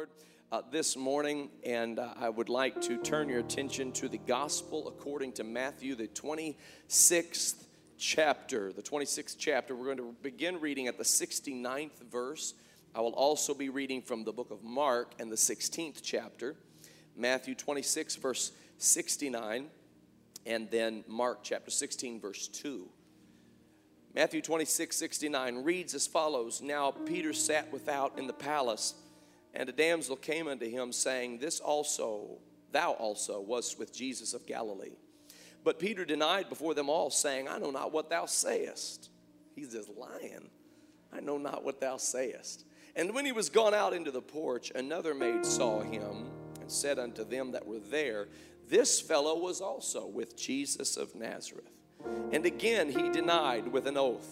Lord uh, this morning, and uh, I would like to turn your attention to the Gospel according to Matthew, the 26th chapter. The 26th chapter, we're going to begin reading at the 69th verse. I will also be reading from the book of Mark and the 16th chapter, Matthew 26, verse 69, and then Mark chapter 16, verse 2. Matthew 26, 69 reads as follows Now Peter sat without in the palace, and a damsel came unto him, saying, This also, thou also, wast with Jesus of Galilee. But Peter denied before them all, saying, I know not what thou sayest. He's just lying. I know not what thou sayest. And when he was gone out into the porch, another maid saw him and said unto them that were there, This fellow was also with Jesus of Nazareth. And again he denied with an oath,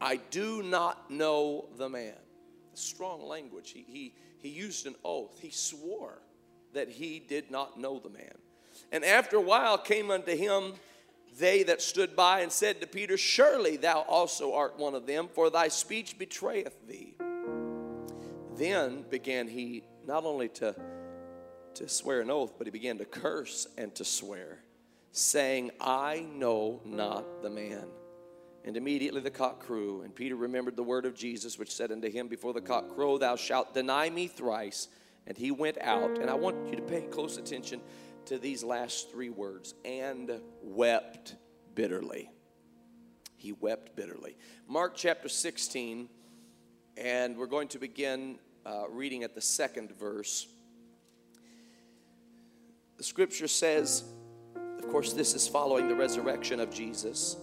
I do not know the man. Strong language. He, he, he used an oath. He swore that he did not know the man. And after a while came unto him they that stood by and said to Peter, Surely thou also art one of them, for thy speech betrayeth thee. Then began he not only to, to swear an oath, but he began to curse and to swear saying, I know not the man. And immediately the cock crew, and Peter remembered the word of Jesus, which said unto him, Before the cock crow, thou shalt deny me thrice. And he went out. And I want you to pay close attention to these last three words and wept bitterly. He wept bitterly. Mark chapter 16, and we're going to begin uh, reading at the second verse. The scripture says, of course, this is following the resurrection of Jesus.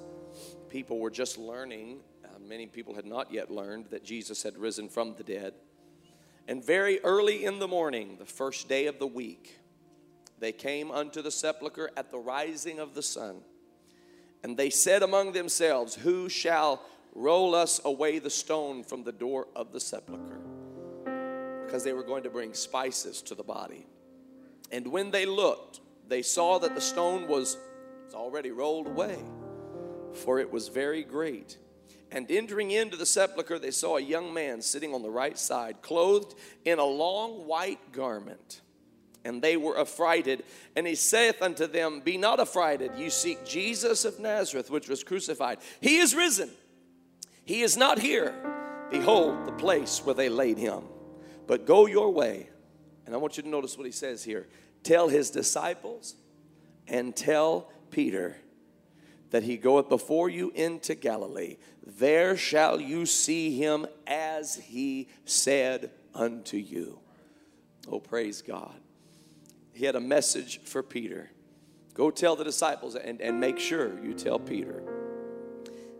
People were just learning, uh, many people had not yet learned that Jesus had risen from the dead. And very early in the morning, the first day of the week, they came unto the sepulchre at the rising of the sun. And they said among themselves, Who shall roll us away the stone from the door of the sepulchre? Because they were going to bring spices to the body. And when they looked, they saw that the stone was, was already rolled away, for it was very great. And entering into the sepulchre, they saw a young man sitting on the right side, clothed in a long white garment. And they were affrighted. And he saith unto them, Be not affrighted, you seek Jesus of Nazareth, which was crucified. He is risen. He is not here. Behold, the place where they laid him. But go your way. And I want you to notice what he says here tell his disciples and tell Peter that he goeth before you into Galilee. There shall you see him as he said unto you. Oh, praise God. He had a message for Peter. Go tell the disciples and, and make sure you tell Peter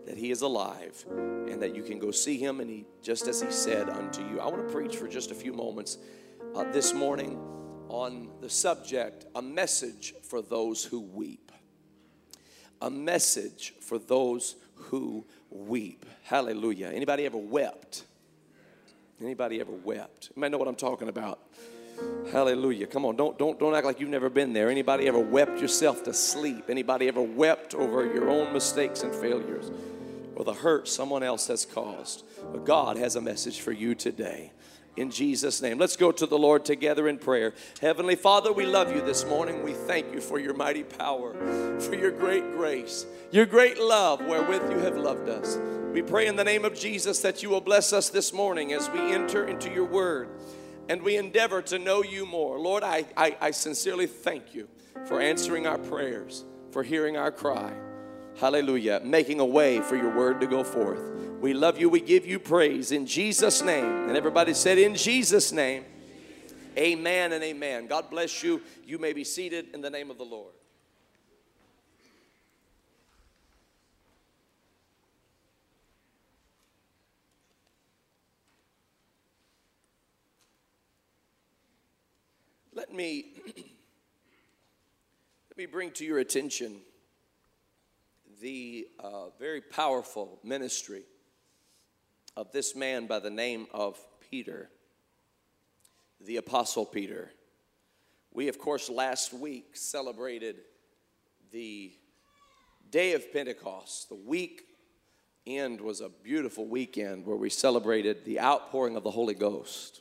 that he is alive and that you can go see him and he just as he said unto you. I want to preach for just a few moments uh, this morning on the subject a message for those who weep. A message for those who weep. Hallelujah. Anybody ever wept? Anybody ever wept? You might know what I'm talking about. Hallelujah. Come on, don't, don't, don't act like you've never been there. Anybody ever wept yourself to sleep? Anybody ever wept over your own mistakes and failures or the hurt someone else has caused? But God has a message for you today in Jesus' name. Let's go to the Lord together in prayer. Heavenly Father, we love you this morning. We thank you for your mighty power, for your great grace, your great love wherewith you have loved us. We pray in the name of Jesus that you will bless us this morning as we enter into your word and we endeavor to know you more. Lord, I, I, I sincerely thank you for answering our prayers, for hearing our cry. Hallelujah. Making a way for your word to go forth. We love you. We give you praise in Jesus' name. And everybody said, In Jesus' name. Amen and amen. God bless you. You may be seated in the name of the Lord. Let me let me bring to your attention the uh, very powerful ministry of this man by the name of Peter, the Apostle Peter. We, of course, last week celebrated the day of Pentecost. The week end was a beautiful weekend where we celebrated the outpouring of the Holy Ghost.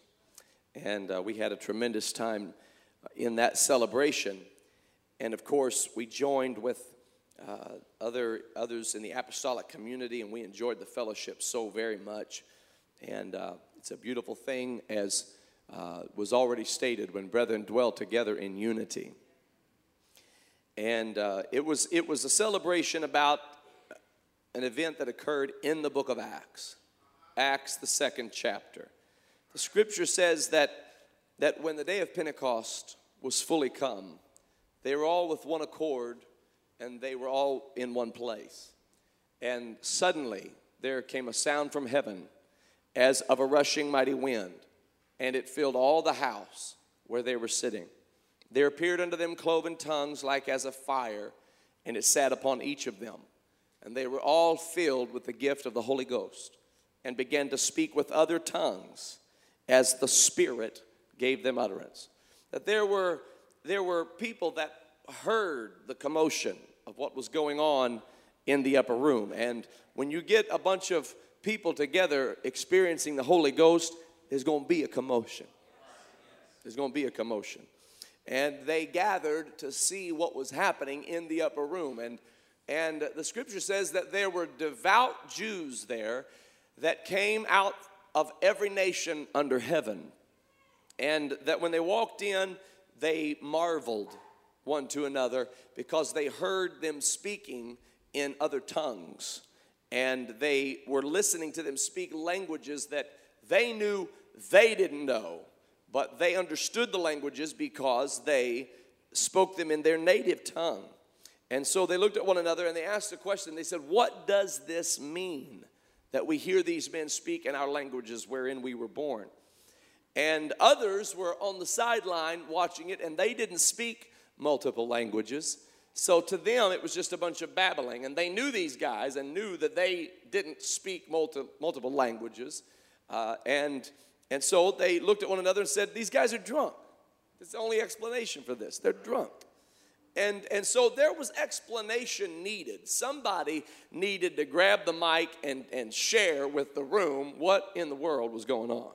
And uh, we had a tremendous time in that celebration. And of course, we joined with uh, other others in the apostolic community, and we enjoyed the fellowship so very much. And uh, it's a beautiful thing, as uh, was already stated, when brethren dwell together in unity. And uh, it was it was a celebration about an event that occurred in the book of Acts, Acts the second chapter. The scripture says that that when the day of Pentecost was fully come, they were all with one accord and they were all in one place. And suddenly there came a sound from heaven as of a rushing mighty wind, and it filled all the house where they were sitting. There appeared unto them cloven tongues like as a fire, and it sat upon each of them. And they were all filled with the gift of the Holy Ghost, and began to speak with other tongues as the Spirit gave them utterance. That there were, there were people that heard the commotion of what was going on in the upper room. And when you get a bunch of people together experiencing the Holy Ghost, there's going to be a commotion. There's going to be a commotion. And they gathered to see what was happening in the upper room. And, and the scripture says that there were devout Jews there that came out of every nation under heaven. And that when they walked in, they marveled one to another because they heard them speaking in other tongues. And they were listening to them speak languages that they knew they didn't know, but they understood the languages because they spoke them in their native tongue. And so they looked at one another and they asked a question. They said, What does this mean that we hear these men speak in our languages wherein we were born? And others were on the sideline watching it and they didn't speak multiple languages. So to them, it was just a bunch of babbling. And they knew these guys and knew that they didn't speak multi, multiple languages. Uh, and, and so they looked at one another and said, These guys are drunk. It's the only explanation for this. They're drunk. And, and so there was explanation needed. Somebody needed to grab the mic and, and share with the room what in the world was going on.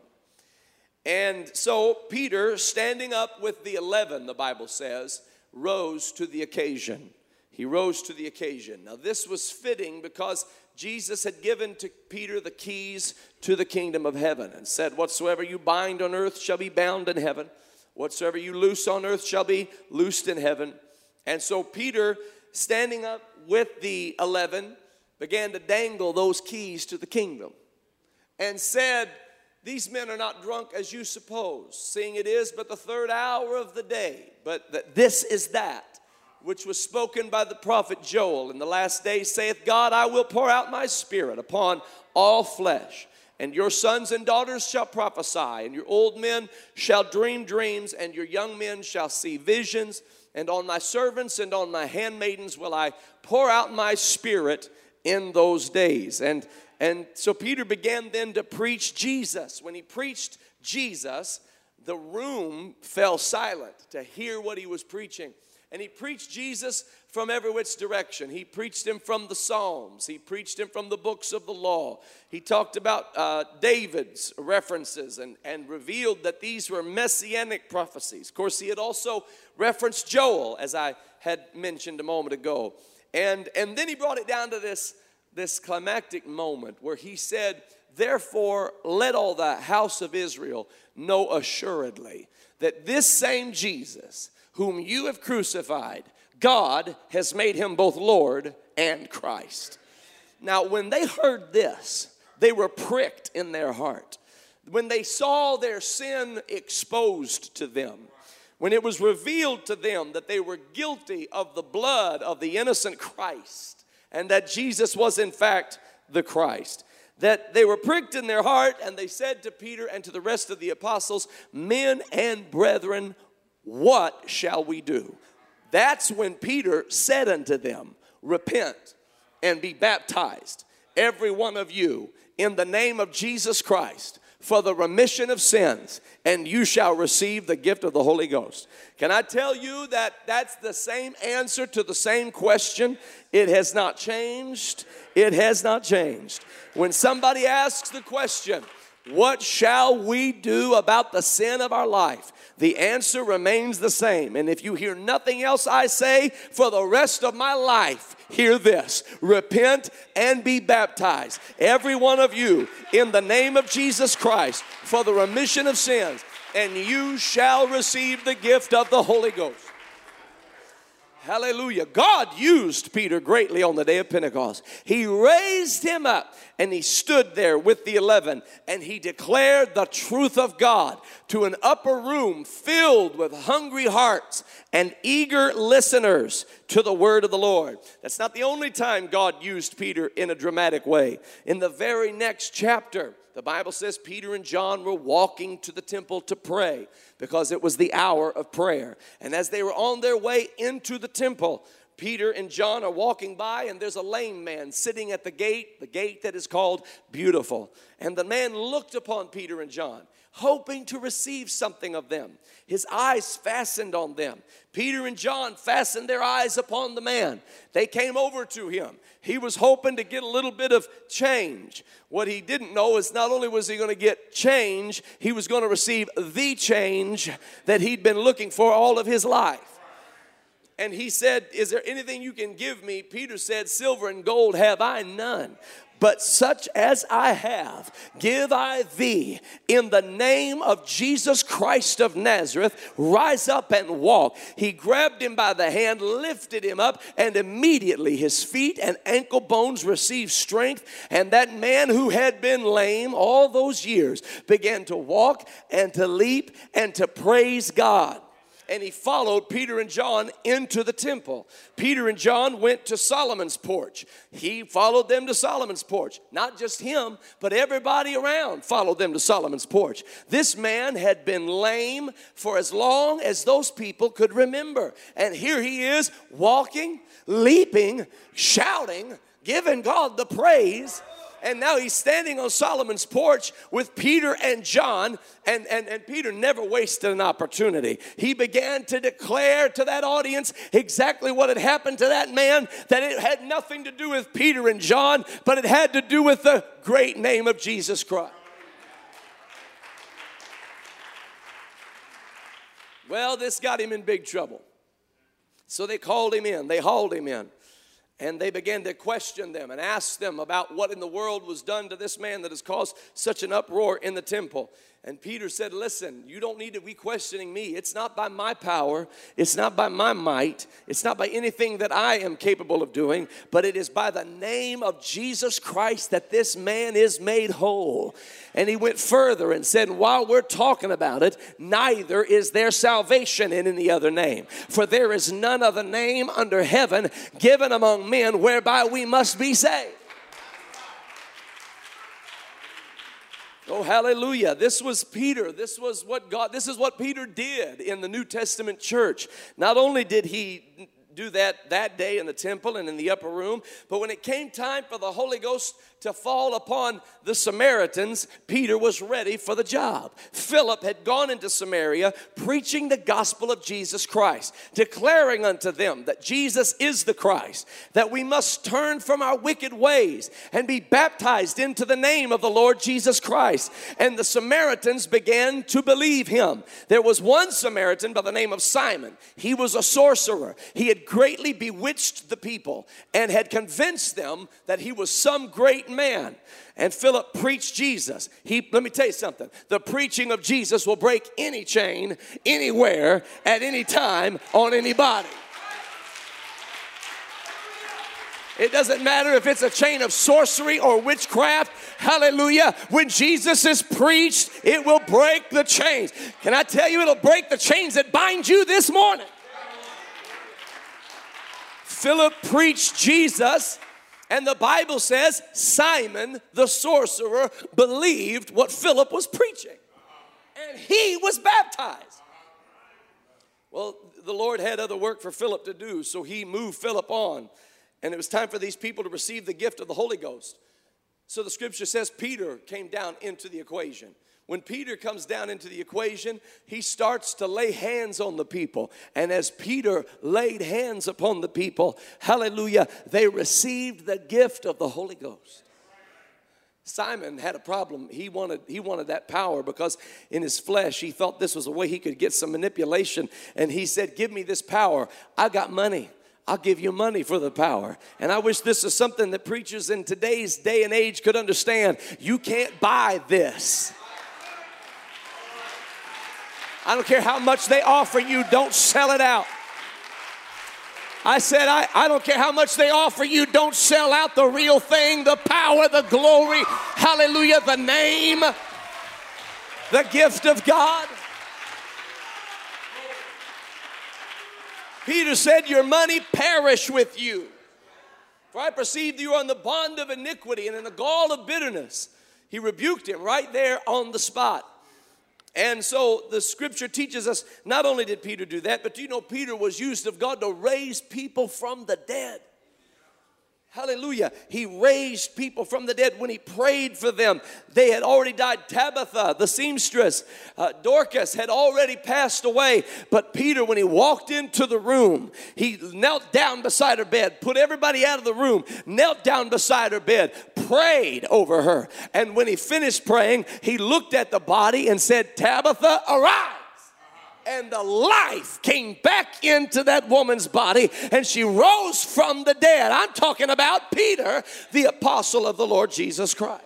And so Peter, standing up with the 11, the Bible says, rose to the occasion. He rose to the occasion. Now, this was fitting because Jesus had given to Peter the keys to the kingdom of heaven and said, Whatsoever you bind on earth shall be bound in heaven, whatsoever you loose on earth shall be loosed in heaven. And so, Peter, standing up with the 11, began to dangle those keys to the kingdom and said, these men are not drunk as you suppose, seeing it is but the third hour of the day. But that this is that which was spoken by the prophet Joel in the last days, saith God, I will pour out my spirit upon all flesh. And your sons and daughters shall prophesy, and your old men shall dream dreams, and your young men shall see visions. And on my servants and on my handmaidens will I pour out my spirit in those days. And and so Peter began then to preach Jesus. When he preached Jesus, the room fell silent to hear what he was preaching. And he preached Jesus from every which direction. He preached him from the Psalms. He preached him from the books of the law. He talked about uh, David's references and, and revealed that these were messianic prophecies. Of course, he had also referenced Joel, as I had mentioned a moment ago. And, and then he brought it down to this this climactic moment where he said, Therefore, let all the house of Israel know assuredly that this same Jesus, whom you have crucified, God has made him both Lord and Christ. Now, when they heard this, they were pricked in their heart. When they saw their sin exposed to them, when it was revealed to them that they were guilty of the blood of the innocent Christ, and that Jesus was, in fact, the Christ. That they were pricked in their heart, and they said to Peter and to the rest of the apostles, Men and brethren, what shall we do? That's when Peter said unto them, Repent and be baptized, every one of you, in the name of Jesus Christ for the remission of sins, and you shall receive the gift of the Holy Ghost. Can I tell you that that's the same answer to the same question? It has not changed. It has not changed. When somebody asks the question, What shall we do about the sin of our life? The answer remains the same. And if you hear nothing else I say for the rest of my life, hear this repent and be baptized. Every one of you, in the name of Jesus Christ, for the remission of sins, and you shall receive the gift of the Holy Ghost. Hallelujah. God used Peter greatly on the day of Pentecost. He raised him up and he stood there with the 11 and he declared the truth of God to an upper room filled with hungry hearts and eager listeners to the word of the Lord. That's not the only time God used Peter in a dramatic way. In the very next chapter, the Bible says Peter and John were walking to the temple to pray because it was the hour of prayer. And as they were on their way into the temple, Peter and John are walking by, and there's a lame man sitting at the gate, the gate that is called Beautiful. And the man looked upon Peter and John hoping to receive something of them. His eyes fastened on them. Peter and John fastened their eyes upon the man. They came over to him. He was hoping to get a little bit of change. What he didn't know is not only was he going to get change, he was going to receive the change that he'd been looking for all of his life. And he said, Is there anything you can give me? Peter said, Silver and gold have I none, but such as I have, give I thee. In the name of Jesus Christ of Nazareth, rise up and walk. He grabbed him by the hand, lifted him up, and immediately his feet and ankle bones received strength. And that man who had been lame all those years began to walk and to leap and to praise God and he followed Peter and John into the temple. Peter and John went to Solomon's porch. He followed them to Solomon's porch. Not just him, but everybody around followed them to Solomon's porch. This man had been lame for as long as those people could remember. And here he is walking, leaping, shouting, giving God the praise and now he's standing on Solomon's porch with Peter and John, and, and, and Peter never wasted an opportunity. He began to declare to that audience exactly what had happened to that man, that it had nothing to do with Peter and John, but it had to do with the great name of Jesus Christ. Well, this got him in big trouble. So they called him in, they hauled him in and they began to question them and ask them about what in the world was done to this man that has caused such an uproar in the temple. And Peter said, Listen, you don't need to be questioning me. It's not by my power, it's not by my might, it's not by anything that I am capable of doing, but it is by the name of Jesus Christ that this man is made whole. And he went further and said, While we're talking about it, neither is there salvation in any other name. For there is none other name under heaven given among men whereby we must be saved. Oh, hallelujah. This was Peter. This was what God, this is what Peter did in the New Testament church. Not only did he do that that day in the temple and in the upper room. But when it came time for the Holy Ghost to fall upon the Samaritans, Peter was ready for the job. Philip had gone into Samaria preaching the gospel of Jesus Christ, declaring unto them that Jesus is the Christ, that we must turn from our wicked ways and be baptized into the name of the Lord Jesus Christ. And the Samaritans began to believe him. There was one Samaritan by the name of Simon. He was a sorcerer. He had greatly bewitched the people and had convinced them that he was some great man. And Philip preached Jesus. He let me tell you something. The preaching of Jesus will break any chain anywhere at any time on anybody. It doesn't matter if it's a chain of sorcery or witchcraft. Hallelujah. When Jesus is preached, it will break the chains. Can I tell you, it'll break the chains that bind you this morning? Philip preached Jesus, and the Bible says Simon the sorcerer believed what Philip was preaching, and he was baptized. Well, the Lord had other work for Philip to do, so he moved Philip on, and it was time for these people to receive the gift of the Holy Ghost. So the scripture says Peter came down into the equation. When Peter comes down into the equation, he starts to lay hands on the people. And as Peter laid hands upon the people, hallelujah, they received the gift of the Holy Ghost. Simon had a problem. He wanted, he wanted that power because in his flesh he thought this was a way he could get some manipulation. And he said, Give me this power. I got money. I'll give you money for the power. And I wish this is something that preachers in today's day and age could understand. You can't buy this. I don't care how much they offer you, don't sell it out. I said, I, I don't care how much they offer you, don't sell out the real thing, the power, the glory, hallelujah, the name, the gift of God. Peter said, Your money perish with you. For I perceived you on the bond of iniquity and in the gall of bitterness. He rebuked him right there on the spot. And so the scripture teaches us not only did Peter do that, but do you know Peter was used of God to raise people from the dead? Hallelujah. He raised people from the dead when he prayed for them. They had already died. Tabitha, the seamstress, uh, Dorcas had already passed away. But Peter, when he walked into the room, he knelt down beside her bed, put everybody out of the room, knelt down beside her bed, prayed over her. And when he finished praying, he looked at the body and said, Tabitha, arise and the life came back into that woman's body and she rose from the dead. I'm talking about Peter, the apostle of the Lord Jesus Christ.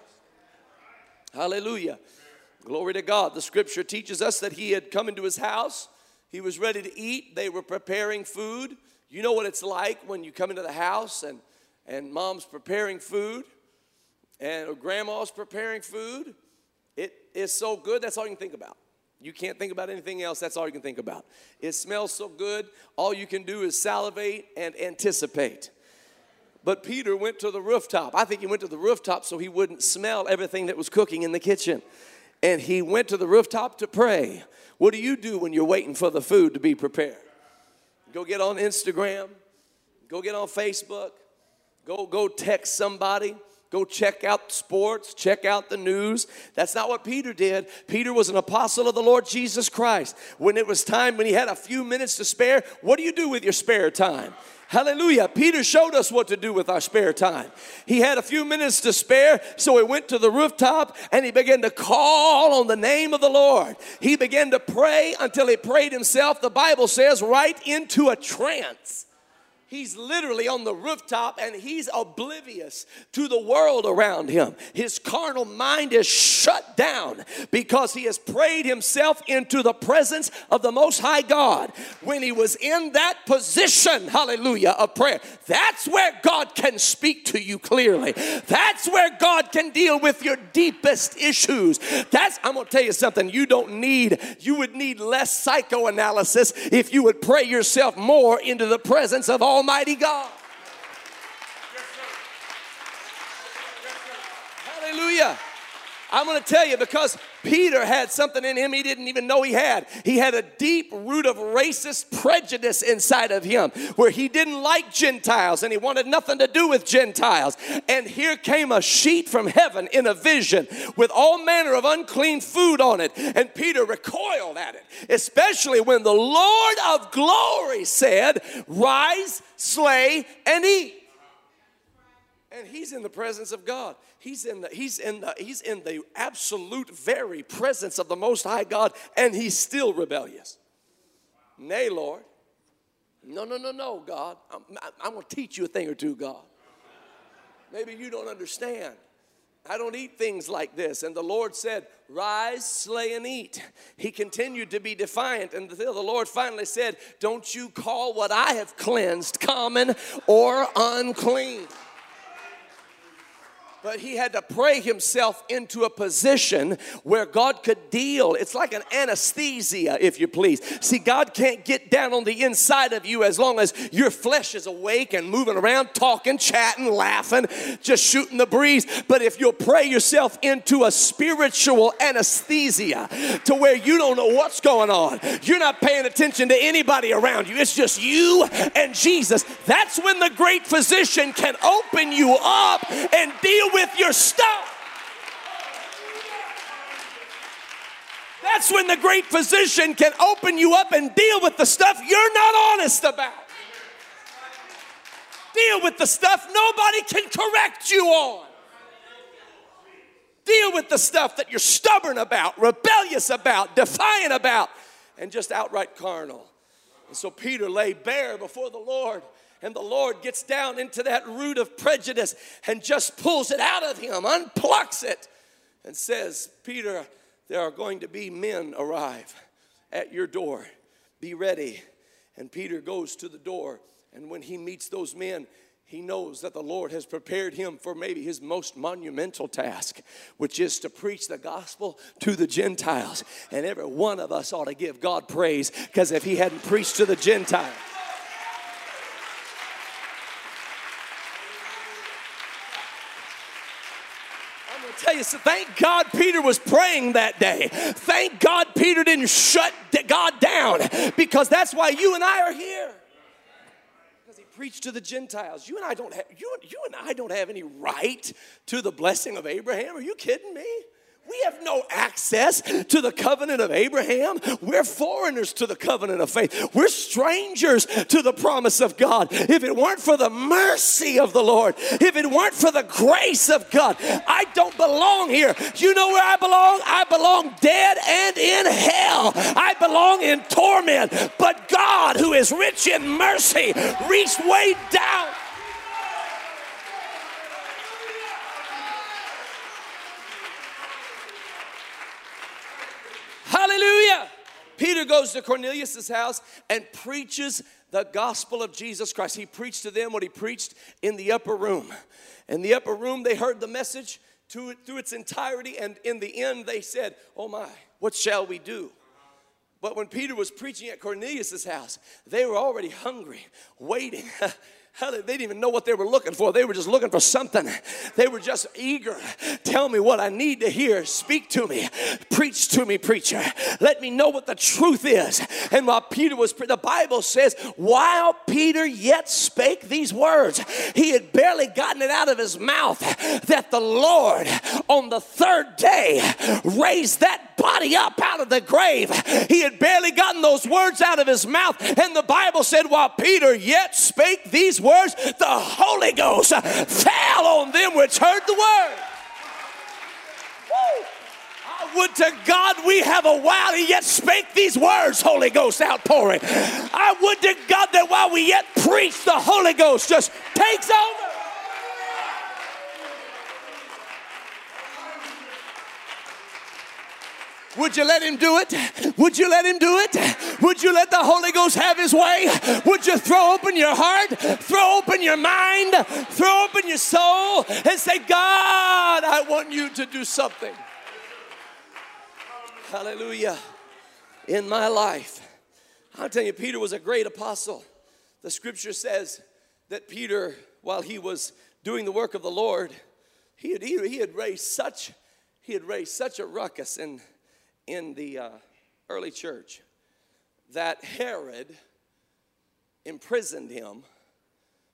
Hallelujah. Glory to God. The scripture teaches us that he had come into his house, he was ready to eat, they were preparing food. You know what it's like when you come into the house and, and mom's preparing food and grandma's preparing food. It is so good, that's all you can think about. You can't think about anything else. That's all you can think about. It smells so good. All you can do is salivate and anticipate. But Peter went to the rooftop. I think he went to the rooftop so he wouldn't smell everything that was cooking in the kitchen. And he went to the rooftop to pray. What do you do when you're waiting for the food to be prepared? Go get on Instagram, go get on Facebook, go go text somebody, Go check out sports, check out the news. That's not what Peter did. Peter was an apostle of the Lord Jesus Christ. When it was time, when he had a few minutes to spare, what do you do with your spare time? Hallelujah. Peter showed us what to do with our spare time. He had a few minutes to spare, so he went to the rooftop and he began to call on the name of the Lord. He began to pray until he prayed himself, the Bible says, right into a trance. He's literally on the rooftop and he's oblivious to the world around him. His carnal mind is shut down because he has prayed himself into the presence of the Most High God. When he was in that position, hallelujah, of prayer, that's where God can speak to you clearly. That's where God can deal with your deepest issues. That's, I'm gonna tell you something, you don't need, you would need less psychoanalysis if you would pray yourself more into the presence of all Almighty God. Hallelujah. I'm going to tell you because Peter had something in him he didn't even know he had. He had a deep root of racist prejudice inside of him where he didn't like Gentiles and he wanted nothing to do with Gentiles. And here came a sheet from heaven in a vision with all manner of unclean food on it. And Peter recoiled at it, especially when the Lord of glory said, Rise, slay, and eat. And he's in the presence of God. He's in the he's in the he's in the absolute very presence of the most high God and he's still rebellious. Nay, Lord. No, no, no, no, God. I'm, I'm going to teach you a thing or two, God. Maybe you don't understand. I don't eat things like this. And the Lord said, Rise, slay, and eat. He continued to be defiant until the Lord finally said, Don't you call what I have cleansed common or unclean but he had to pray himself into a position where God could deal. It's like an anesthesia, if you please. See, God can't get down on the inside of you as long as your flesh is awake and moving around, talking, chatting, laughing, just shooting the breeze. But if you'll pray yourself into a spiritual anesthesia to where you don't know what's going on, you're not paying attention to anybody around you, it's just you and Jesus. That's when the great physician can open you up and deal with with your stuff. That's when the great physician can open you up and deal with the stuff you're not honest about. Deal with the stuff nobody can correct you on. Deal with the stuff that you're stubborn about, rebellious about, defiant about, and just outright carnal. And so Peter lay bare before the Lord and the Lord gets down into that root of prejudice and just pulls it out of him, unplucks it, and says, Peter, there are going to be men arrive at your door. Be ready. And Peter goes to the door, and when he meets those men, he knows that the Lord has prepared him for maybe his most monumental task, which is to preach the gospel to the Gentiles. And every one of us ought to give God praise because if he hadn't preached to the Gentiles, you, thank God Peter was praying that day. Thank God Peter didn't shut God down because that's why you and I are here. Because he preached to the Gentiles. You and I don't have you, you and I don't have any right to the blessing of Abraham. Are you kidding me? We have no access to the covenant of Abraham. We're foreigners to the covenant of faith. We're strangers to the promise of God. If it weren't for the mercy of the Lord, if it weren't for the grace of God, I don't belong here. You know where I belong? I belong dead and in hell. I belong in torment. But God, who is rich in mercy, reached way down Hallelujah. Peter goes to Cornelius' house and preaches the gospel of Jesus Christ. He preached to them what he preached in the upper room. In the upper room, they heard the message to it, through its entirety, and in the end, they said, Oh my, what shall we do? But when Peter was preaching at Cornelius' house, they were already hungry, waiting. Hell, they didn't even know what they were looking for. They were just looking for something. They were just eager. Tell me what I need to hear. Speak to me. Preach to me, preacher. Let me know what the truth is. And while Peter was, the Bible says, while Peter yet spake these words, he had barely gotten it out of his mouth that the Lord on the third day raised that body up out of the grave. He had barely gotten those words out of his mouth. And the Bible said, while Peter yet spake these words, the Holy Ghost fell on them which heard the word. I would to God we have a while he yet spake these words, Holy Ghost outpouring. I would to God that while we yet preach, the Holy Ghost just takes over. Would you let him do it? Would you let him do it? Would you let the Holy Ghost have his way? Would you throw open your heart, throw open your mind, throw open your soul, and say, God, I want you to do something? Hallelujah. In my life. I'll tell you, Peter was a great apostle. The scripture says that Peter, while he was doing the work of the Lord, he had, he, he had raised such he had raised such a ruckus and in the uh, early church that Herod imprisoned him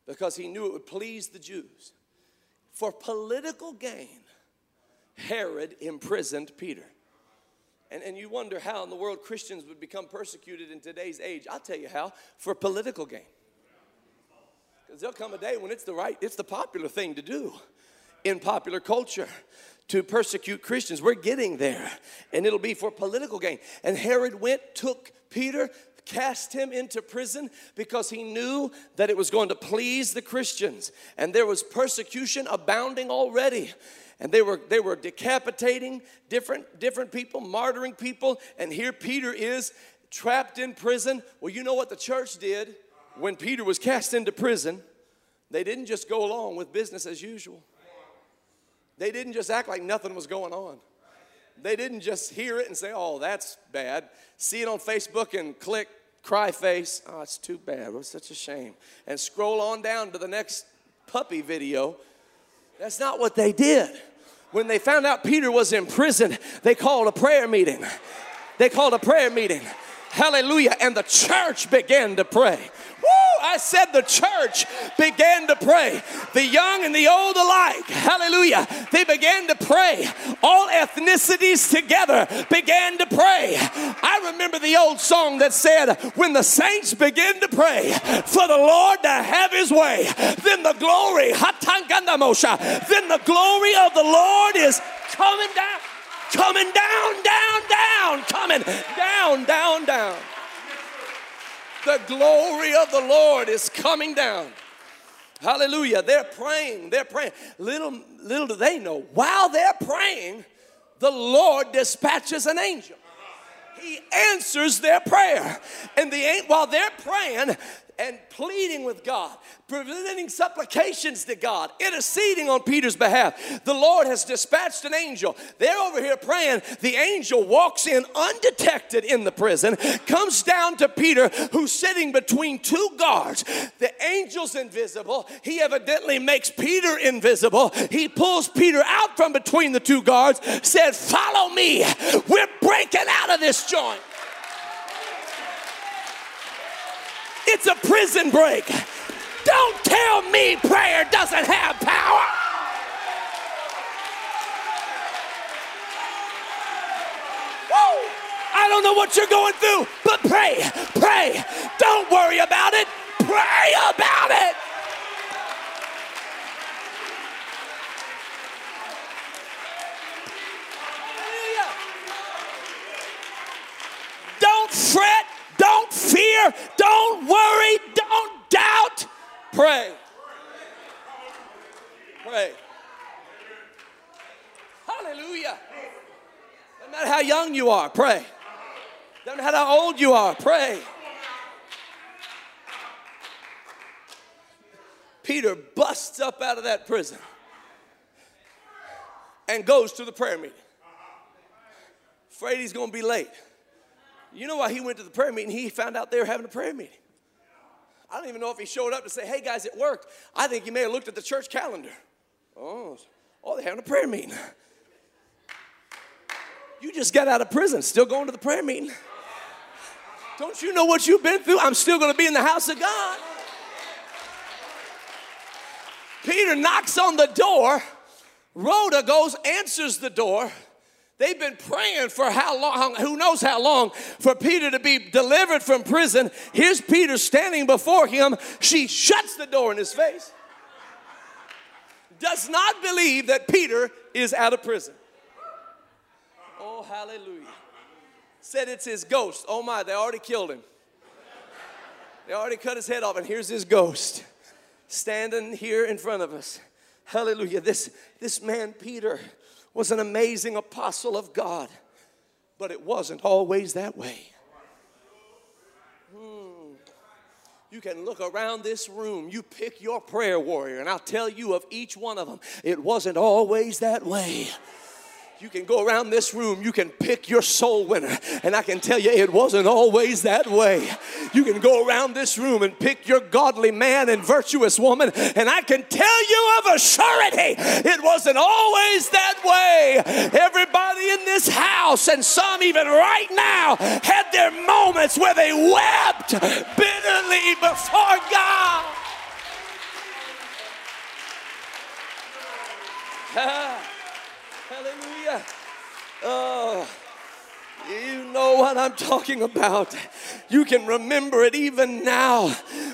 because he knew it would please the Jews. For political gain, Herod imprisoned Peter. And, and you wonder how in the world Christians would become persecuted in today's age. I'll tell you how for political gain. Because there'll come a day when it's the right, it's the popular thing to do in popular culture to persecute Christians. We're getting there, and it'll be for political gain. And Herod went, took Peter, cast him into prison because he knew that it was going to please the Christians. And there was persecution abounding already. And they were they were decapitating different different people, martyring people, and here Peter is trapped in prison. Well, you know what the church did when Peter was cast into prison? They didn't just go along with business as usual. They didn't just act like nothing was going on. They didn't just hear it and say, oh, that's bad. See it on Facebook and click cry face. Oh, it's too bad. It was such a shame. And scroll on down to the next puppy video. That's not what they did. When they found out Peter was in prison, they called a prayer meeting. They called a prayer meeting. Hallelujah. And the church began to pray. Woo! I said the church began to pray. The young and the old alike. Hallelujah. They began to pray. All ethnicities together began to pray. I remember the old song that said, When the saints begin to pray for the Lord to have his way, then the glory, then the glory of the Lord is coming down, coming down, down, down, coming down, down, down. The glory of the Lord is coming down. Hallelujah. They're praying. They're praying. Little, little do they know, while they're praying, the Lord dispatches an angel. He answers their prayer. And the while they're praying, and pleading with God, presenting supplications to God, interceding on Peter's behalf. The Lord has dispatched an angel. They're over here praying. The angel walks in undetected in the prison, comes down to Peter, who's sitting between two guards. The angel's invisible. He evidently makes Peter invisible. He pulls Peter out from between the two guards, said, Follow me. We're breaking out of this joint. It's a prison break. Don't tell me prayer doesn't have power. Woo! I don't know what you're going through, but pray, pray. Don't worry about it. Pray about it. Don't fret don't fear. Don't worry. Don't doubt. Pray. Pray. Hallelujah. Doesn't matter how young you are, pray. Doesn't matter how old you are, pray. Peter busts up out of that prison and goes to the prayer meeting. Afraid he's going to be late. You know why he went to the prayer meeting? He found out they were having a prayer meeting. I don't even know if he showed up to say, hey guys, it worked. I think he may have looked at the church calendar. Oh, oh, they're having a prayer meeting. You just got out of prison, still going to the prayer meeting. Don't you know what you've been through? I'm still going to be in the house of God. Peter knocks on the door. Rhoda goes, answers the door. They've been praying for how long, who knows how long, for Peter to be delivered from prison. Here's Peter standing before him. She shuts the door in his face. Does not believe that Peter is out of prison. Oh, hallelujah. Said it's his ghost. Oh my, they already killed him. They already cut his head off, and here's his ghost standing here in front of us. Hallelujah. This, this man, Peter, was an amazing apostle of God, but it wasn't always that way. Hmm. You can look around this room, you pick your prayer warrior, and I'll tell you of each one of them, it wasn't always that way. You can go around this room, you can pick your soul winner, and I can tell you it wasn't always that way. You can go around this room and pick your godly man and virtuous woman, and I can tell you of a surety it wasn't always that way. Everybody in this house, and some even right now, had their moments where they wept bitterly before God. Hallelujah. Oh. You know what I'm talking about. You can remember it even now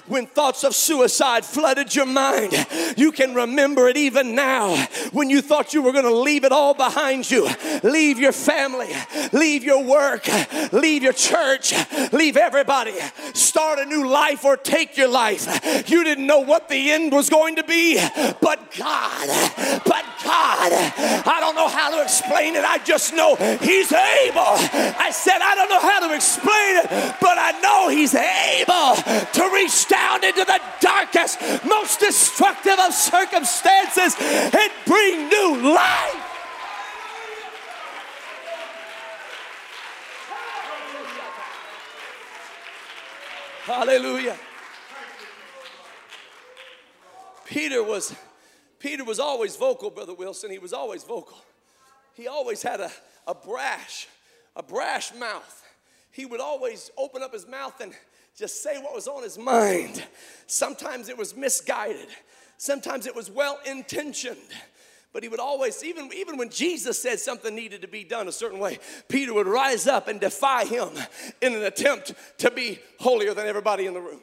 when thoughts of suicide flooded your mind. You can remember it even now when you thought you were going to leave it all behind you. Leave your family, leave your work, leave your church, leave everybody. Start a new life or take your life. You didn't know what the end was going to be, but God, but God, I don't know how to explain it. I just know He's able. I said, I don't know how to explain it, but I know He's able to reach down into the darkest, most destructive of circumstances and bring new life. Hallelujah. Peter was Peter was always vocal, Brother Wilson. He was always vocal. He always had a, a brash a brash mouth. He would always open up his mouth and just say what was on his mind. Sometimes it was misguided, sometimes it was well intentioned. But he would always, even, even when Jesus said something needed to be done a certain way, Peter would rise up and defy him in an attempt to be holier than everybody in the room.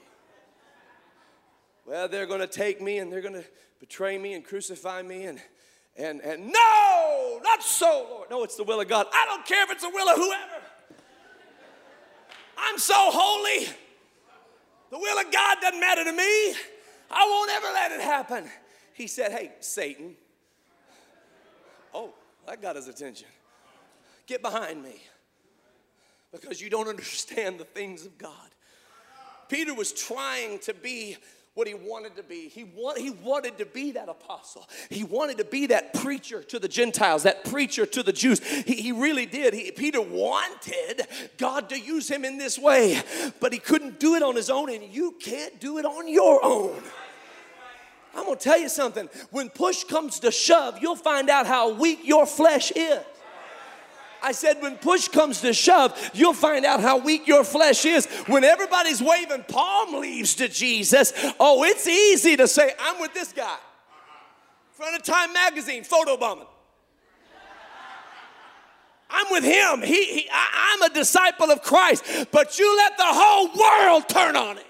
Well, they're going to take me and they're going to betray me and crucify me and and, and no, not so, Lord. No, it's the will of God. I don't care if it's the will of whoever. I'm so holy. The will of God doesn't matter to me. I won't ever let it happen. He said, Hey, Satan. Oh, that got his attention. Get behind me because you don't understand the things of God. Peter was trying to be what he wanted to be. He, he wanted to be that apostle. He wanted to be that preacher to the Gentiles, that preacher to the Jews. He, he really did. He, Peter wanted God to use him in this way, but he couldn't do it on his own, and you can't do it on your own. I'm gonna tell you something. When push comes to shove, you'll find out how weak your flesh is. I said, when push comes to shove, you'll find out how weak your flesh is. When everybody's waving palm leaves to Jesus, oh, it's easy to say, I'm with this guy. Front of Time magazine, photo bombing. I'm with him. He, he I, I'm a disciple of Christ. But you let the whole world turn on it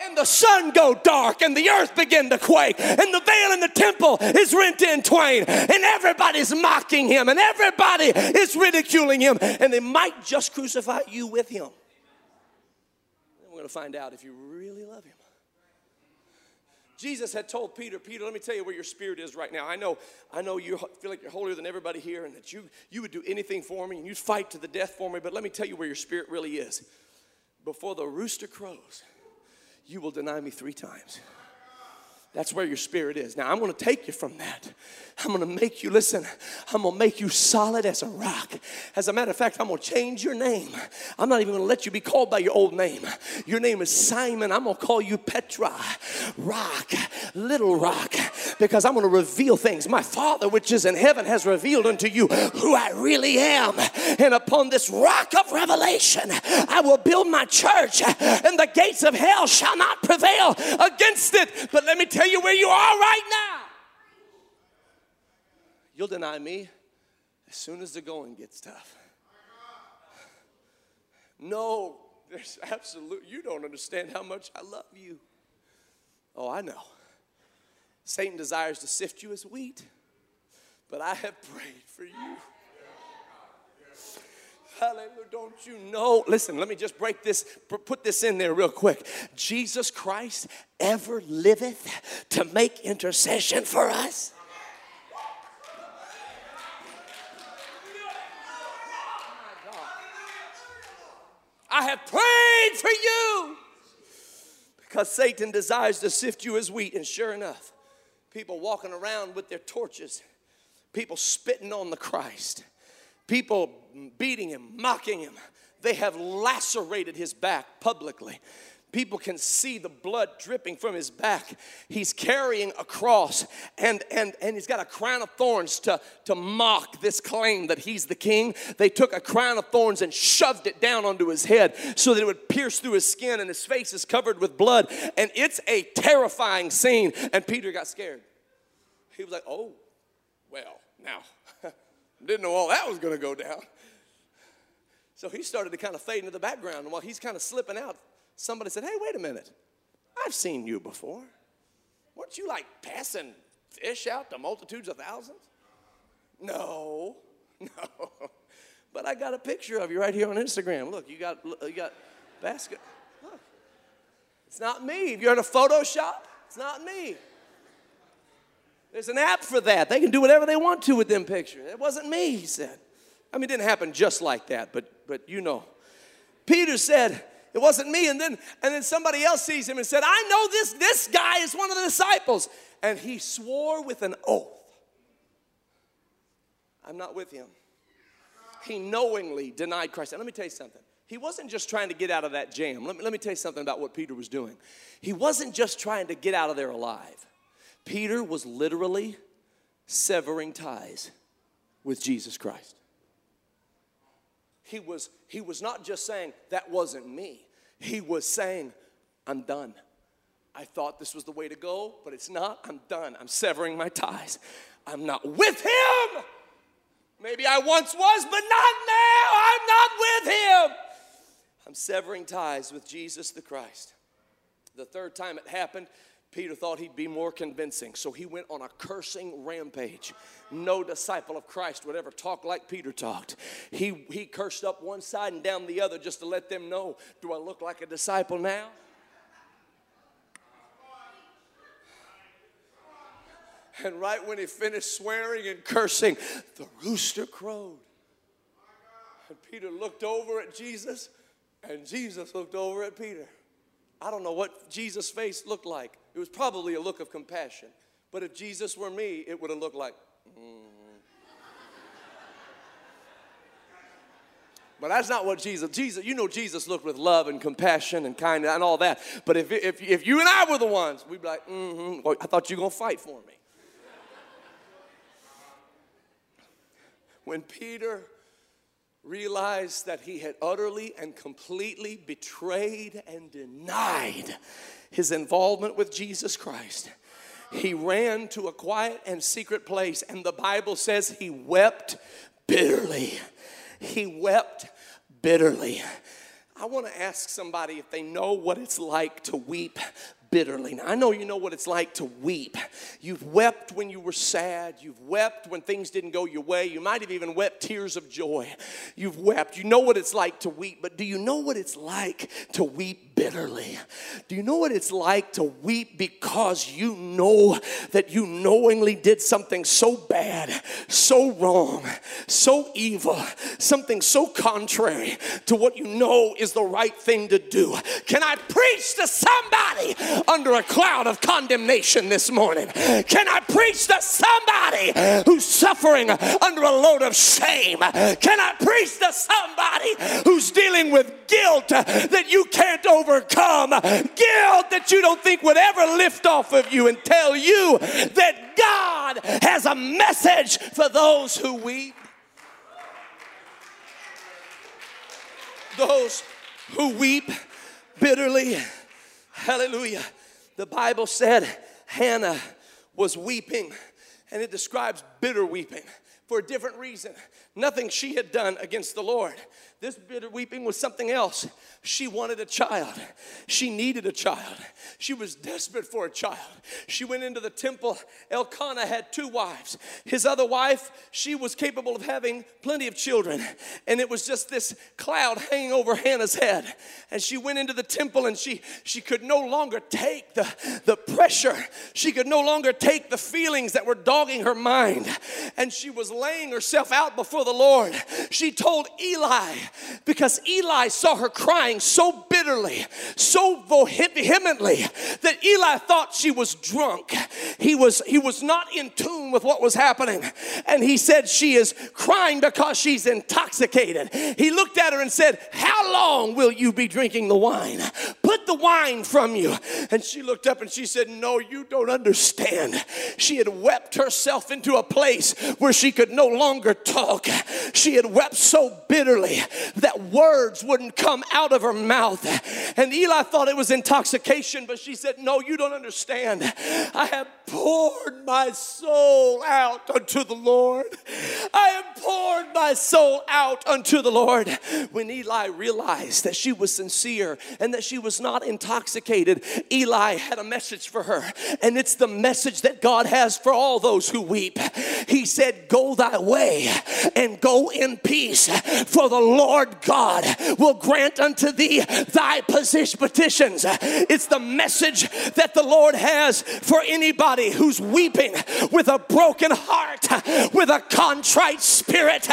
and the sun go dark and the earth begin to quake and the veil in the temple is rent in twain and everybody's mocking him and everybody is ridiculing him and they might just crucify you with him. And we're going to find out if you really love him. Jesus had told Peter, Peter, let me tell you where your spirit is right now. I know, I know you feel like you're holier than everybody here and that you, you would do anything for me and you'd fight to the death for me, but let me tell you where your spirit really is. Before the rooster crows, you will deny me three times. That's where your spirit is. Now, I'm going to take you from that. I'm going to make you, listen, I'm going to make you solid as a rock. As a matter of fact, I'm going to change your name. I'm not even going to let you be called by your old name. Your name is Simon. I'm going to call you Petra, rock, little rock, because I'm going to reveal things. My Father, which is in heaven, has revealed unto you who I really am. And upon this rock of revelation, I will build my church, and the gates of hell shall not prevail against it. But let me tell you where you are right now. You'll deny me as soon as the going gets tough. No, there's absolute, you don't understand how much I love you. Oh, I know. Satan desires to sift you as wheat, but I have prayed for you. Hallelujah. Don't you know? Listen, let me just break this, put this in there real quick. Jesus Christ ever liveth to make intercession for us. I have prayed for you because Satan desires to sift you as wheat. And sure enough, people walking around with their torches, people spitting on the Christ people beating him, mocking him. They have lacerated his back publicly. People can see the blood dripping from his back. He's carrying a cross and, and, and he's got a crown of thorns to, to mock this claim that he's the king. They took a crown of thorns and shoved it down onto his head so that it would pierce through his skin and his face is covered with blood. And it's a terrifying scene. And Peter got scared. He was like, oh, well, now didn't know all that was going to go down. So he started to kind of fade into the background. And while he's kind of slipping out, somebody said, Hey, wait a minute. I've seen you before. Weren't you like passing fish out to multitudes of thousands? No, no. But I got a picture of you right here on Instagram. Look, you got you got basket. Look. It's not me. If you're in a Photoshop, it's not me. There's an app for that. They can do whatever they want to with them pictures. It wasn't me, he said. I mean, it didn't happen just like that, but but you know. Peter said, it wasn't me. And then and then somebody else sees him and said, I know this, this guy is one of the disciples. And he swore with an oath. I'm not with him. He knowingly denied Christ. And let me tell you something. He wasn't just trying to get out of that jam. Let me, let me tell you something about what Peter was doing. He wasn't just trying to get out of there alive. Peter was literally severing ties with Jesus Christ. He was, he was not just saying, That wasn't me. He was saying, I'm done. I thought this was the way to go, but it's not. I'm done. I'm severing my ties. I'm not with him. Maybe I once was, but not now. I'm not with him. I'm severing ties with Jesus the Christ. The third time it happened, Peter thought he'd be more convincing, so he went on a cursing rampage. No disciple of Christ would ever talk like Peter talked. He, he cursed up one side and down the other just to let them know do I look like a disciple now? And right when he finished swearing and cursing, the rooster crowed. And Peter looked over at Jesus, and Jesus looked over at Peter. I don't know what Jesus' face looked like. It was probably a look of compassion. But if Jesus were me, it would have looked like, mm. But that's not what Jesus, Jesus, you know, Jesus looked with love and compassion and kindness and all that. But if, if, if you and I were the ones, we'd be like, mm hmm, I thought you were going to fight for me. when Peter realized that he had utterly and completely betrayed and denied his involvement with Jesus Christ, he ran to a quiet and secret place, and the Bible says he wept bitterly. He wept bitterly. I want to ask somebody if they know what it's like to weep bitterly. Now, I know you know what it's like to weep. You've wept when you were sad. You've wept when things didn't go your way. You might have even wept tears of joy. You've wept. You know what it's like to weep, but do you know what it's like to weep bitterly? Do you know what it's like to weep because you know that you knowingly did something so bad, so wrong, so evil, something so contrary to what you know is the right thing to do? Can I preach to somebody under a cloud of condemnation this morning? Can I preach to somebody who's suffering under a load of shame? Can I preach to somebody who's dealing with guilt that you can't overcome? Guilt that you don't think would ever lift off of you and tell you that God has a message for those who weep. Those who weep bitterly. Hallelujah. The Bible said Hannah was weeping, and it describes bitter weeping for a different reason. Nothing she had done against the Lord. This bitter weeping was something else. She wanted a child. She needed a child. She was desperate for a child. She went into the temple. Elkanah had two wives. His other wife, she was capable of having plenty of children. And it was just this cloud hanging over Hannah's head. And she went into the temple and she, she could no longer take the, the pressure. She could no longer take the feelings that were dogging her mind. And she was laying herself out before the Lord. She told Eli, because Eli saw her crying so bitterly, so vehemently that Eli thought she was drunk. He was he was not in tune with what was happening. And he said she is crying because she's intoxicated. He looked at her and said, "How long will you be drinking the wine? Put the wine from you." And she looked up and she said, "No, you don't understand." She had wept herself into a place where she could no longer talk. She had wept so bitterly that words wouldn't come out of her mouth. And Eli thought it was intoxication, but she said, No, you don't understand. I have poured my soul out unto the Lord. I have poured my soul out unto the Lord. When Eli realized that she was sincere and that she was not intoxicated, Eli had a message for her. And it's the message that God has for all those who weep. He said, Go thy way and go in peace, for the Lord God will grant unto thee thy petitions. It's the message that the Lord has for anybody who's weeping with a broken heart, with a contrite spirit,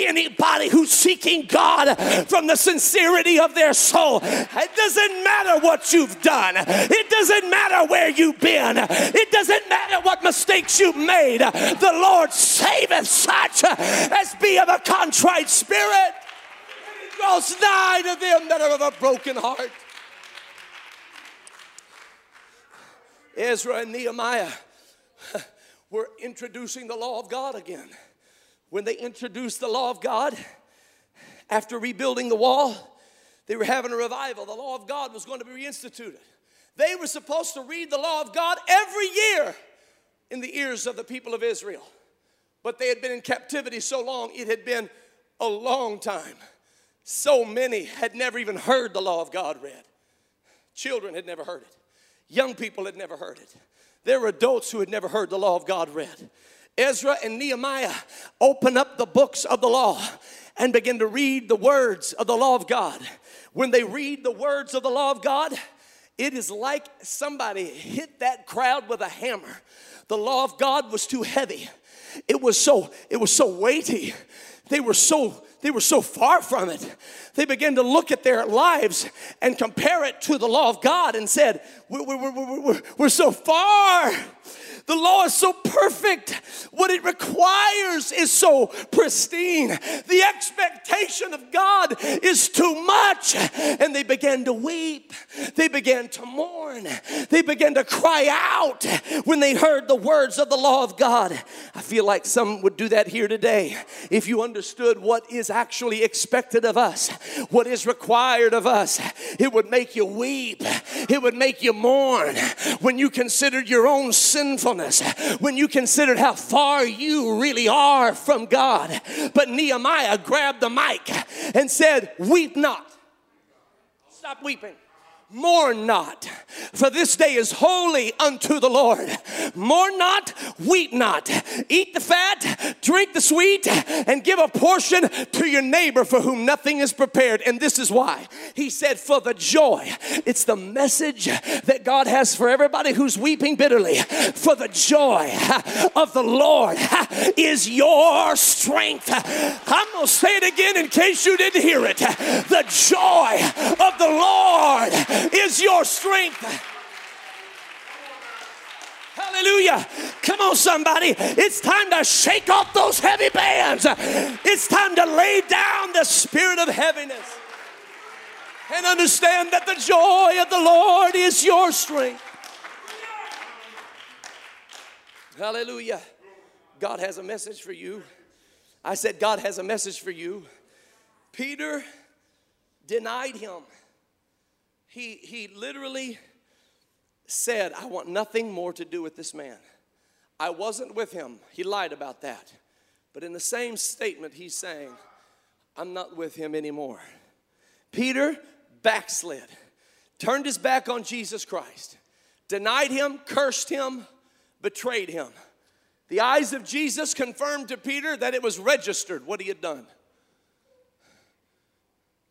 anybody who's seeking God from the sincerity of their soul. It doesn't matter what you've done, it doesn't matter where you've been, it doesn't matter what mistakes you've made. The Lord saveth such as be of a contrite spirit draws nigh to them that are of a broken heart. Ezra and Nehemiah were introducing the law of God again. When they introduced the law of God, after rebuilding the wall, they were having a revival. The law of God was going to be reinstituted. They were supposed to read the law of God every year in the ears of the people of Israel. But they had been in captivity so long, it had been a long time. So many had never even heard the law of God read. Children had never heard it. Young people had never heard it. There were adults who had never heard the law of God read. Ezra and Nehemiah open up the books of the law and begin to read the words of the law of God. When they read the words of the law of God, it is like somebody hit that crowd with a hammer. The law of God was too heavy. It was so it was so weighty. They were so they were so far from it. They began to look at their lives and compare it to the law of God and said, We're, we're, we're, we're so far the law is so perfect. What it requires is so pristine. The expectation of God is too much. And they began to weep. They began to mourn. They began to cry out when they heard the words of the law of God. I feel like some would do that here today. If you understood what is actually expected of us, what is required of us, it would make you weep. It would make you mourn when you considered your own sinfulness when you considered how far you really are from God. But Nehemiah grabbed the mic and said, Weep not. Stop weeping. Mourn not, for this day is holy unto the Lord. Mourn not, weep not. Eat the fat, drink the sweet, and give a portion to your neighbor for whom nothing is prepared. And this is why. He said, For the joy. It's the message that God has for everybody who's weeping bitterly. For the joy of the Lord is your strength. I'm going to say it again in case you didn't hear it. The joy of the Lord is your strength. Hallelujah. Come on, somebody. It's time to shake off those heavy bands. It's time to lay down the spirit of heaviness and understand that the joy of the Lord is your strength. Hallelujah. God has a message for you. I said, God has a message for you. Peter denied him he, he literally said, I want nothing more to do with this man. I wasn't with him. He lied about that. But in the same statement, he's saying, I'm not with him anymore. Peter backslid, turned his back on Jesus Christ, denied him, cursed him, betrayed him. The eyes of Jesus confirmed to Peter that it was registered what he had done.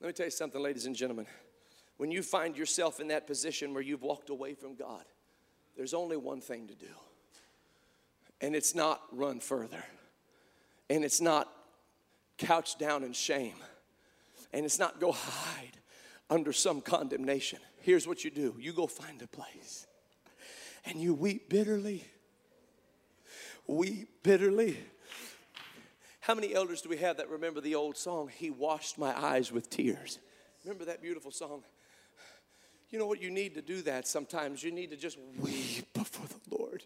Let me tell you something, ladies and gentlemen when you find yourself in that position where you've walked away from God, there's only one thing to do. And it's not run further. And it's not couch down in shame. And it's not go hide under some condemnation. Here's what you do you go find a place and you weep bitterly. Weep bitterly. How many elders do we have that remember the old song, He washed my eyes with tears? Remember that beautiful song? You know what? You need to do that sometimes. You need to just weep before the Lord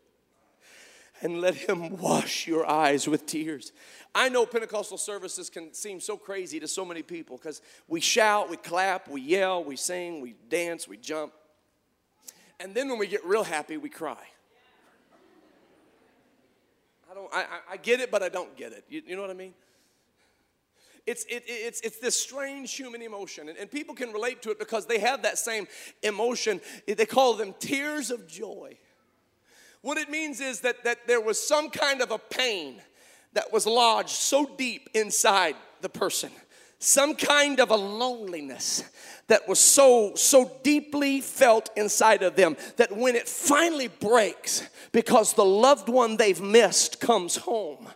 and let Him wash your eyes with tears. I know Pentecostal services can seem so crazy to so many people because we shout, we clap, we yell, we sing, we dance, we jump. And then when we get real happy, we cry. I don't, I, I get it, but I don't get it. You, you know what I mean? It's, it, it's, it's this strange human emotion. And, and people can relate to it because they have that same emotion. They call them tears of joy. What it means is that, that there was some kind of a pain that was lodged so deep inside the person, some kind of a loneliness that was so so deeply felt inside of them that when it finally breaks because the loved one they've missed comes home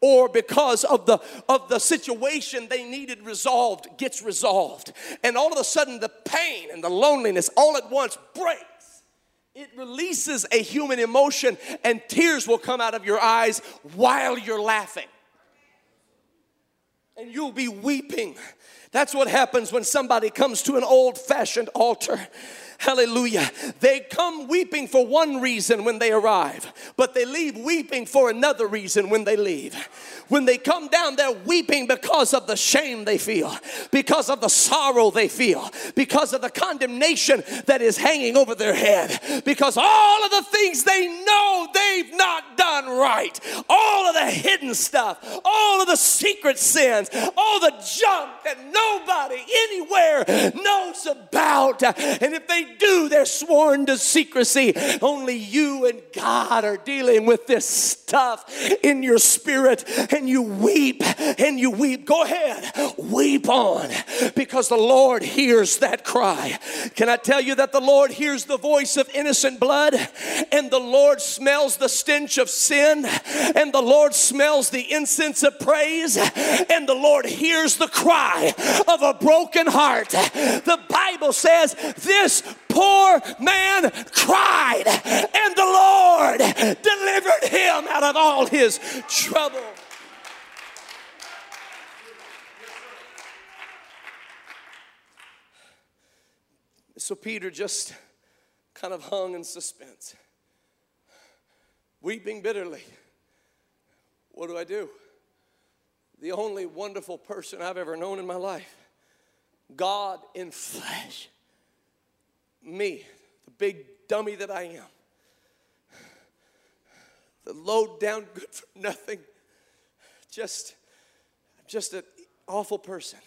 or because of the of the situation they needed resolved gets resolved. And all of a sudden the pain and the loneliness all at once breaks. It releases a human emotion and tears will come out of your eyes while you're laughing. And you'll be weeping. That's what happens when somebody comes to an old fashioned altar Hallelujah. They come weeping for one reason when they arrive, but they leave weeping for another reason when they leave. When they come down, they're weeping because of the shame they feel, because of the sorrow they feel, because of the condemnation that is hanging over their head, because all of the things they know they've not done right, all of the hidden stuff, all of the secret sins, all the junk that nobody anywhere knows about. And if they do, they're sworn to secrecy. Only you and God are dealing with this stuff in your spirit, and you weep and you weep. Go ahead, weep on because the Lord hears that cry. Can I tell you that the Lord hears the voice of innocent blood, and the Lord smells the stench of sin, and the Lord smells the incense of praise, and the Lord hears the cry of a broken heart. The Bible says this poor man cried, and the Lord delivered him out of all his trouble. So Peter just kind of hung in suspense, weeping bitterly. What do I do? The only wonderful person I've ever known in my life, God in flesh, me, the big dummy that I am, the low down good for nothing, just, just an awful person.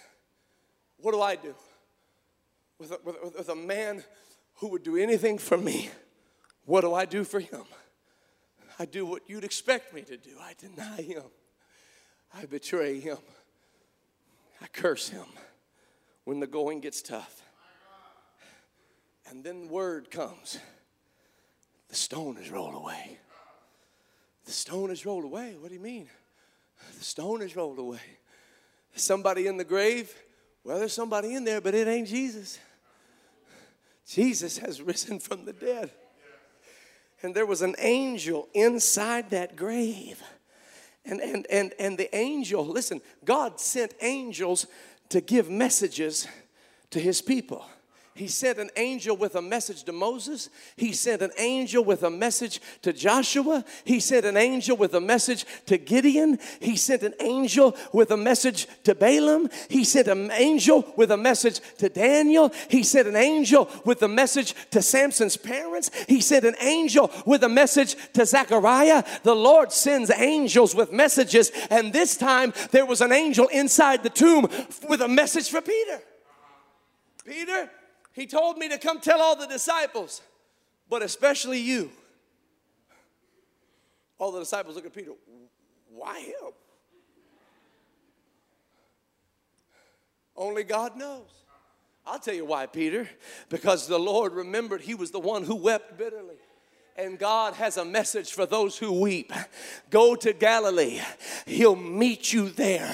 What do I do? With a, with, with a man who would do anything for me, what do I do for him? I do what you'd expect me to do. I deny him. I betray him. I curse him when the going gets tough. And then the word comes the stone is rolled away. The stone is rolled away. What do you mean? The stone is rolled away. Somebody in the grave? Well, there's somebody in there, but it ain't Jesus. Jesus has risen from the dead. And there was an angel inside that grave. And, and, and, and the angel, listen, God sent angels to give messages to his people. He sent an angel with a message to Moses. He sent an angel with a message to Joshua. He sent an angel with a message to Gideon. He sent an angel with a message to Balaam. He sent an angel with a message to Daniel. He sent an angel with a message to Samson's parents. He sent an angel with a message to Zechariah. The Lord sends angels with messages, and this time there was an angel inside the tomb with a message for Peter. Peter, he told me to come tell all the disciples, but especially you. All the disciples look at Peter, why him? Only God knows. I'll tell you why, Peter. Because the Lord remembered he was the one who wept bitterly. And God has a message for those who weep. Go to Galilee. He'll meet you there.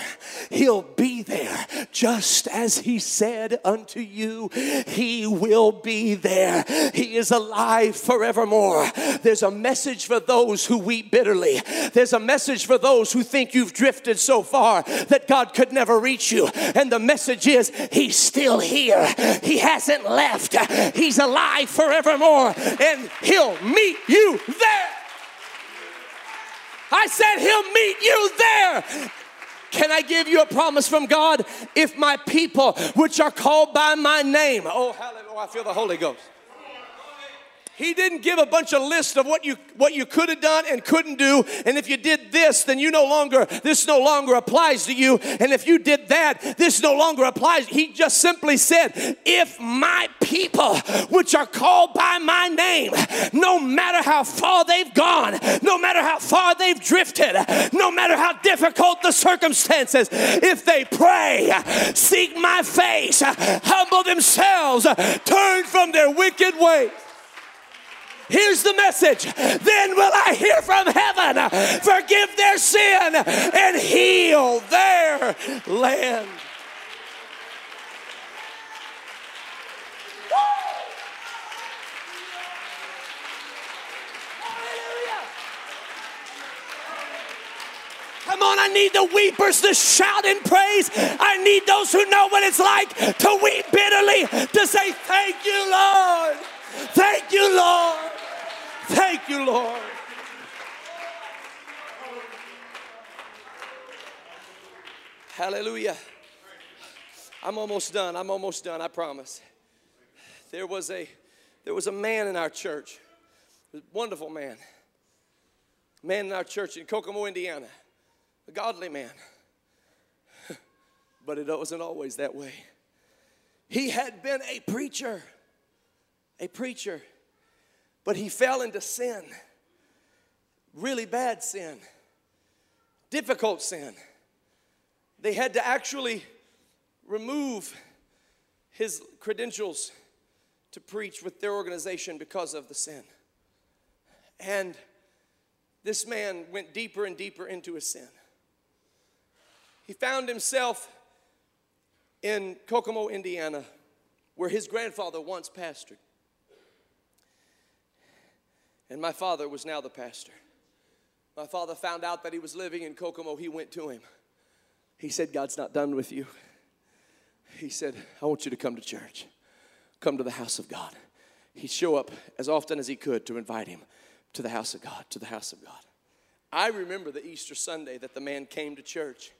He'll be there just as He said unto you. He will be there. He is alive forevermore. There's a message for those who weep bitterly. There's a message for those who think you've drifted so far that God could never reach you. And the message is He's still here. He hasn't left. He's alive forevermore. And He'll meet meet you there. I said, He'll meet you there. Can I give you a promise from God? If my people, which are called by my name, oh, hallelujah, I feel the Holy Ghost. He didn't give a bunch of lists of what you what you could have done and couldn't do. And if you did this, then you no longer this no longer applies to you. And if you did that, this no longer applies. He just simply said, "If my people, which are called by my name, no matter how far they've gone, no matter how far they've drifted, no matter how difficult the circumstances, if they pray, seek my face, humble themselves, turn from their wicked ways." Here's the message. Then will I hear from heaven, forgive their sin, and heal their land. Come on, I need the weepers to shout in praise. I need those who know what it's like to weep bitterly, to say, Thank you, Lord. Thank you, Lord. Thank you, Lord. Hallelujah. I'm almost done. I'm almost done. I promise. There was a there was a man in our church, a wonderful man, a man in our church in Kokomo, Indiana, a godly man. but it wasn't always that way. He had been a preacher a preacher, but he fell into sin. Really bad sin, difficult sin. They had to actually remove his credentials to preach with their organization because of the sin. And this man went deeper and deeper into his sin. He found himself in Kokomo, Indiana, where his grandfather once pastored. And my father was now the pastor. My father found out that he was living in Kokomo. He went to him. He said, God's not done with you. He said, I want you to come to church, come to the house of God. He'd show up as often as he could to invite him to the house of God, to the house of God. I remember the Easter Sunday that the man came to church.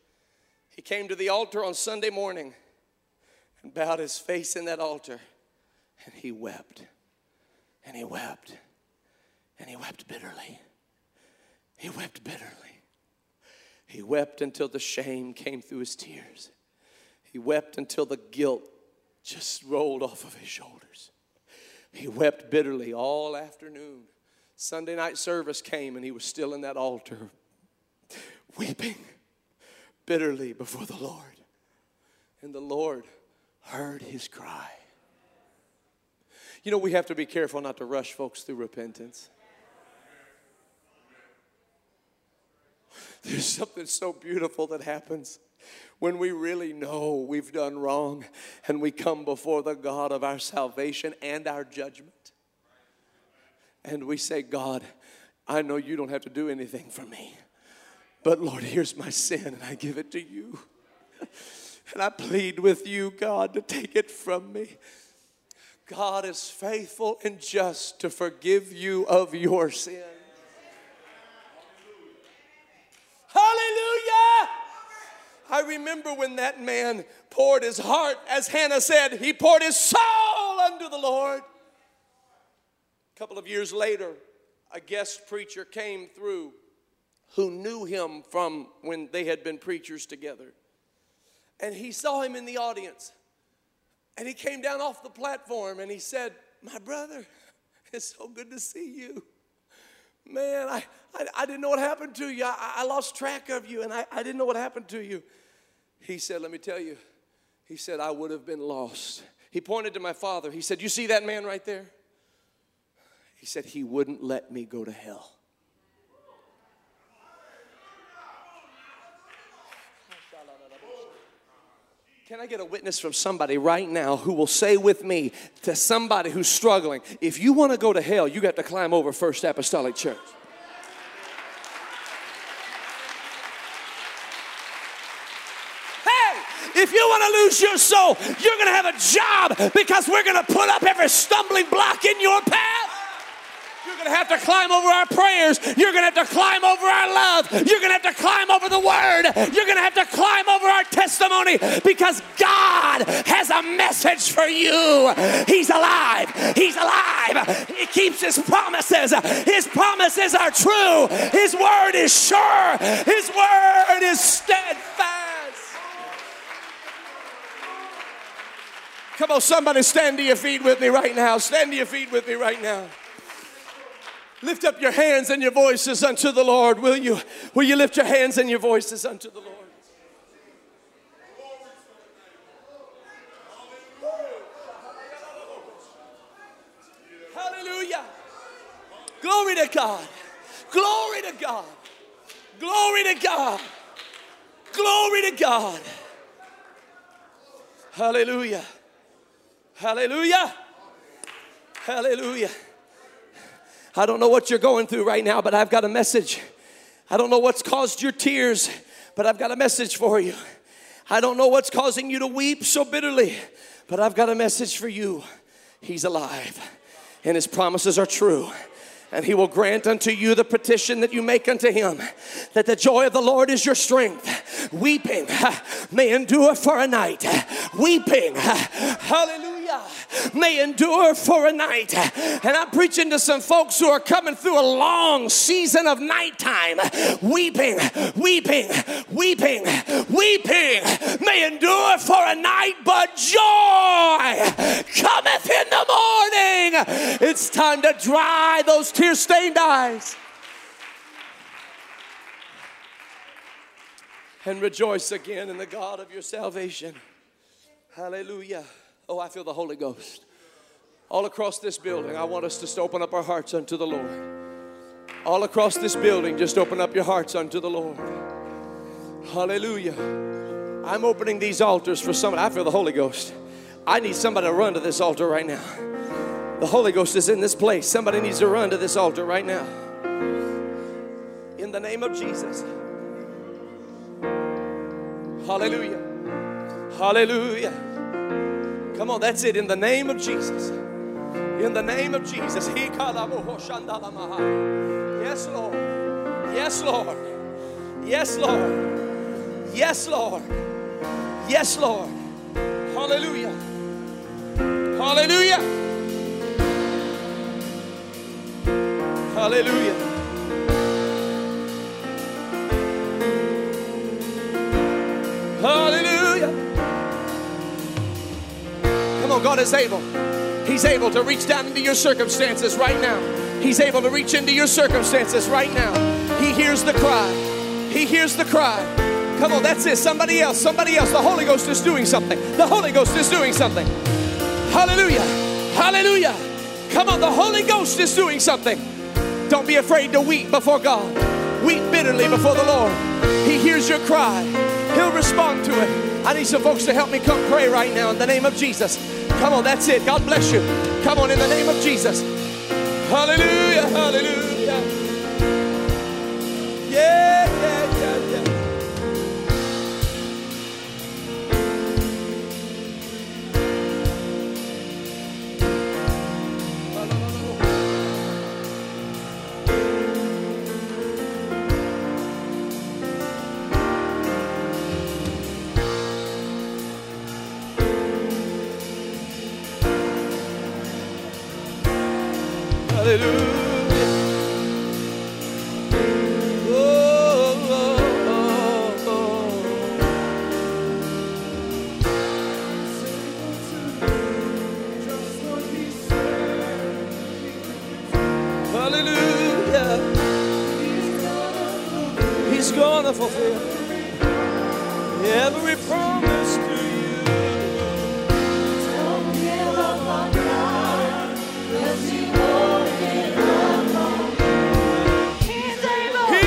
He came to the altar on Sunday morning and bowed his face in that altar and he wept. And he wept. And he wept bitterly. He wept bitterly. He wept until the shame came through his tears. He wept until the guilt just rolled off of his shoulders. He wept bitterly all afternoon. Sunday night service came and he was still in that altar, weeping bitterly before the Lord. And the Lord heard his cry. You know, we have to be careful not to rush folks through repentance. There's something so beautiful that happens when we really know we've done wrong and we come before the God of our salvation and our judgment. And we say, God, I know you don't have to do anything for me, but Lord, here's my sin and I give it to you. And I plead with you, God, to take it from me. God is faithful and just to forgive you of your sin. Hallelujah! I remember when that man poured his heart, as Hannah said, he poured his soul unto the Lord. A couple of years later, a guest preacher came through who knew him from when they had been preachers together. And he saw him in the audience. And he came down off the platform and he said, My brother, it's so good to see you man, I, I, I, didn't know what happened to you. I, I lost track of you and I, I didn't know what happened to you. He said, Let me tell you. He said, I would have been lost. He pointed to my father. He said, You see that man right there? He said, He wouldn't let me go to hell. Can I get a witness from somebody right now who will say with me to somebody who's struggling, if you want to go to hell, you got to climb over First Apostolic Church. Hey, if you want to lose your soul, you're going to have a job because we're going to put up every stumbling block in your path. You're going to have to climb over our prayers. You're going to have to climb over our love. You're going to have to climb over the word. You're going to have to climb over our testimony because God has a message for you. He's alive. He's alive. He keeps his promises. His promises are true. His word is sure. His word is steadfast. Come on, somebody stand to your feet with me right now. Stand to your feet with me right now. Lift up your hands and your voices unto the Lord, will you? Will you lift your hands and your voices unto the Lord? Hallelujah. Glory to God. Glory to God. Glory to God. Glory to God. Hallelujah. Hallelujah. Hallelujah. I don't know what you're going through right now, but I've got a message. I don't know what's caused your tears, but I've got a message for you. I don't know what's causing you to weep so bitterly, but I've got a message for you. He's alive, and His promises are true and he will grant unto you the petition that you make unto him. That the joy of the Lord is your strength. Weeping may endure for a night. Weeping, hallelujah may endure for a night. And I'm preaching to some folks who are coming through a long season of nighttime, weeping, weeping, weeping, weeping, may endure for a night, but joy cometh in the morning. It's time to dry those tear stained eyes. and rejoice again in the God of your salvation. Hallelujah. Oh, I feel the Holy Ghost. All across this building, I want us just to open up our hearts unto the Lord. All across this building, just open up your hearts unto the Lord. Hallelujah. I'm opening these altars for somebody. I feel the Holy Ghost. I need somebody to run to this altar right now. The Holy Ghost is in this place. Somebody needs to run to this altar right now. In the name of Jesus. Hallelujah. Hallelujah. Come on, that's it. In the name of Jesus. In the name of Jesus. Oh, yes, Lord. Yes, Lord. Yes, Lord. Yes, Lord. Yes, Lord. Hallelujah. Hallelujah. Hallelujah. God is able. He's able to reach down into your circumstances right now. He's able to reach into your circumstances right now. He hears the cry. He hears the cry. Come on, that's it. Somebody else, somebody else. The Holy Ghost is doing something. The Holy Ghost is doing something. Hallelujah. Hallelujah. Come on, the Holy Ghost is doing something. Don't be afraid to weep before God. Weep bitterly before the Lord. He hears your cry. He'll respond to it. I need some folks to help me come pray right now in the name of Jesus. Come on, that's it. God bless you. Come on, in the name of Jesus. Hallelujah, hallelujah. Yeah,